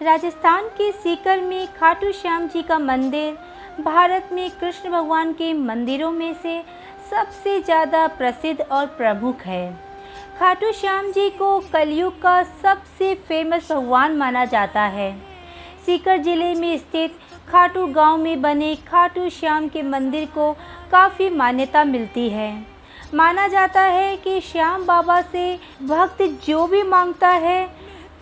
राजस्थान के सीकर में खाटू श्याम जी का मंदिर, भारत में कृष्ण भगवान के मंदिरों में से सबसे ज़्यादा प्रसिद्ध और प्रमुख है। खाटू श्याम जी को कलयुग का सबसे फ़ेमस भगवान माना जाता है। सीकर ज़िले में स्थित खाटू गाँव में बने खाटू श्याम के मंदिर को काफ़ी मान्यता मिलती है। माना जाता है कि श्याम बाबा से भक्त जो भी माँगता है,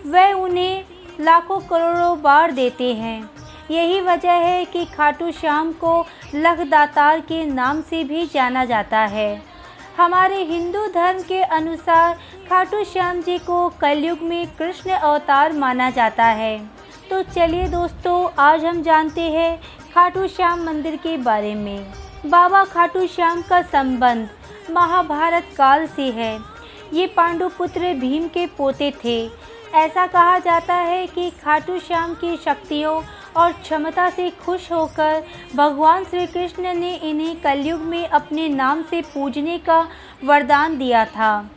वह उन्हें लाखों करोड़ों बार देते हैं। यही वजह है कि खाटू श्याम को लखदातार के नाम से भी जाना जाता है। हमारे हिंदू धर्म के अनुसार खाटू श्याम जी को कलयुग में कृष्ण अवतार माना जाता है। तो चलिए दोस्तों, आज हम जानते हैं खाटू श्याम मंदिर के बारे में। बाबा खाटू श्याम का संबंध महाभारत काल से है। ये पांडु पुत्र भीम के पोते थे। ऐसा कहा जाता है कि खाटू श्याम की शक्तियों और क्षमता से खुश होकर भगवान श्री कृष्ण ने इन्हें कलयुग में अपने नाम से पूजने का वरदान दिया था।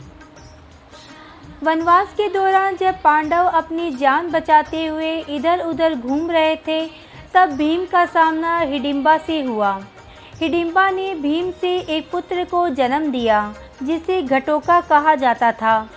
वनवास के दौरान जब पांडव अपनी जान बचाते हुए इधर उधर घूम रहे थे, तब भीम का सामना हिडिम्बा से हुआ। हिडिम्बा ने भीम से एक पुत्र को जन्म दिया, जिसे घटोका कहा जाता था।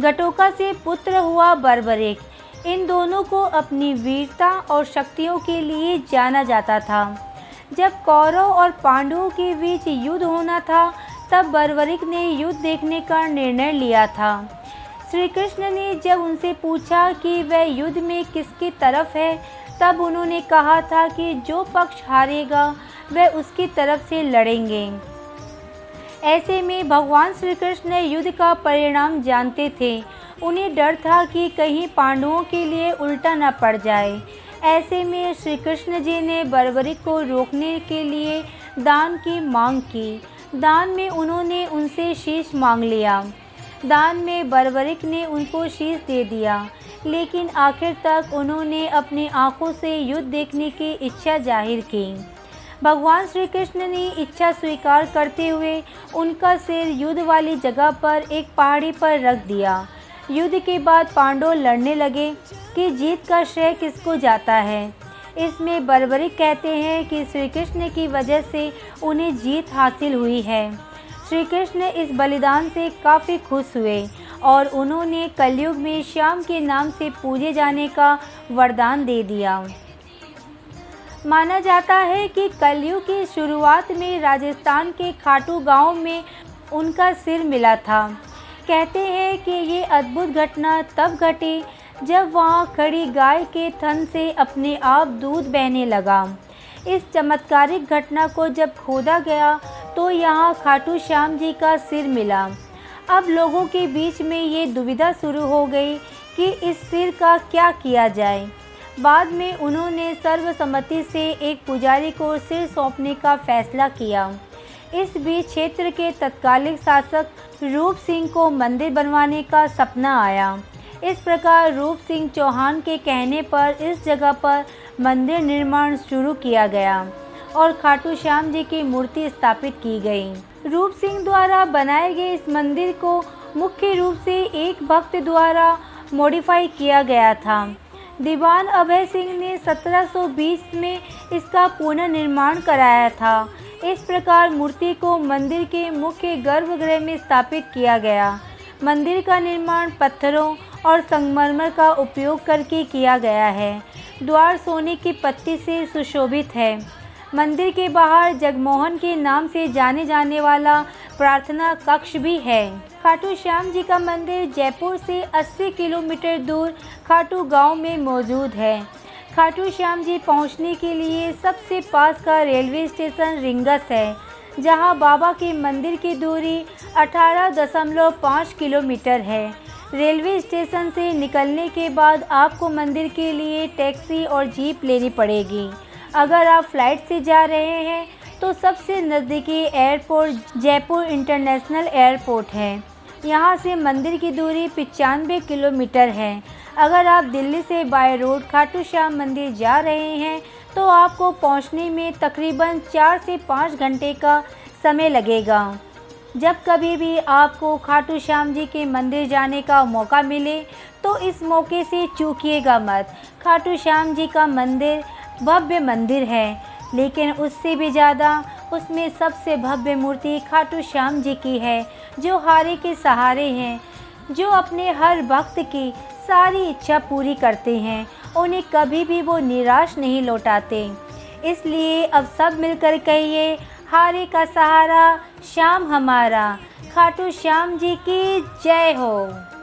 घटोका से पुत्र हुआ बर्बरिक। इन दोनों को अपनी वीरता और शक्तियों के लिए जाना जाता था। जब कौरव और पांडवों के बीच युद्ध होना था, तब बर्बरिक ने युद्ध देखने का निर्णय लिया था। श्री कृष्ण ने जब उनसे पूछा कि वह युद्ध में किसकी तरफ़ है, तब उन्होंने कहा था कि जो पक्ष हारेगा, वह उसकी तरफ़ से लड़ेंगे। ऐसे में भगवान श्री कृष्ण युद्ध का परिणाम जानते थे। उन्हें डर था कि कहीं पांडवों के लिए उल्टा न पड़ जाए। ऐसे में श्री कृष्ण जी ने बर्बरिक को रोकने के लिए दान की मांग की। दान में उन्होंने उनसे शीश मांग लिया। दान में बर्बरिक ने उनको शीश दे दिया। लेकिन आखिर तक उन्होंने अपनी आँखों से युद्ध देखने की इच्छा ज़ाहिर की। भगवान श्री कृष्ण ने इच्छा स्वीकार करते हुए उनका सिर युद्ध वाली जगह पर एक पहाड़ी पर रख दिया। युद्ध के बाद पांडव लड़ने लगे कि जीत का श्रेय किसको जाता है। इसमें बर्बरिक कहते हैं कि श्री कृष्ण की वजह से उन्हें जीत हासिल हुई है। श्री कृष्ण इस बलिदान से काफ़ी खुश हुए और उन्होंने कलयुग में श्याम के नाम से पूजे जाने का वरदान दे दिया। माना जाता है कि कलयुग की शुरुआत में राजस्थान के खाटू गाँव में उनका सिर मिला था। कहते हैं कि ये अद्भुत घटना तब घटी जब वहाँ खड़ी गाय के थन से अपने आप दूध बहने लगा। इस चमत्कारिक घटना को जब खोदा गया तो यहाँ खाटू श्याम जी का सिर मिला। अब लोगों के बीच में ये दुविधा शुरू हो गई कि इस सिर का क्या किया जाए। बाद में उन्होंने सर्वसम्मति से एक पुजारी को सिर सौंपने का फैसला किया। इस बीच क्षेत्र के तत्कालिक शासक रूप सिंह को मंदिर बनवाने का सपना आया। इस प्रकार रूप सिंह चौहान के कहने पर इस जगह पर मंदिर निर्माण शुरू किया गया और खाटू श्याम जी की मूर्ति स्थापित की गई। रूप सिंह द्वारा बनाए गए इस मंदिर को मुख्य रूप से एक भक्त द्वारा मॉडिफाई किया गया था। दीवान अभय सिंह ने 1720 में इसका पुनर्निर्माण कराया था। इस प्रकार मूर्ति को मंदिर के मुख्य गर्भगृह में स्थापित किया गया। मंदिर का निर्माण पत्थरों और संगमरमर का उपयोग करके किया गया है। द्वार सोने की पत्ती से सुशोभित है। मंदिर के बाहर जगमोहन के नाम से जाने जाने वाला प्रार्थना कक्ष भी है। खाटू श्याम जी का मंदिर जयपुर से 80 किलोमीटर दूर खाटू गाँव में मौजूद है। खाटू श्याम जी पहुँचने के लिए सबसे पास का रेलवे स्टेशन रिंगस है, जहाँ बाबा के मंदिर की दूरी 18.5 किलोमीटर है। रेलवे स्टेशन से निकलने के बाद आपको मंदिर के लिए टैक्सी और जीप लेनी पड़ेगी। अगर आप फ़्लाइट से जा रहे हैं तो सबसे नज़दीकी एयरपोर्ट जयपुर इंटरनेशनल एयरपोर्ट है। यहाँ से मंदिर की दूरी पचानवे किलोमीटर है। अगर आप दिल्ली से बाय रोड खाटू श्याम मंदिर जा रहे हैं तो आपको पहुँचने में तकरीबन चार से पाँच घंटे का समय लगेगा। जब कभी भी आपको खाटू श्याम जी के मंदिर जाने का मौका मिले तो इस मौके से चूकिएगा मत। खाटू श्याम जी का मंदिर भव्य मंदिर है। लेकिन उससे भी ज़्यादा उसमें सबसे भव्य मूर्ति खाटू श्याम जी की है, जो हारे के सहारे हैं, जो अपने हर वक्त की सारी इच्छा पूरी करते हैं, उन्हें कभी भी वो निराश नहीं लौटाते। इसलिए अब सब मिलकर कहिए, हारे का सहारा, श्याम हमारा। खाटू श्याम जी की जय हो।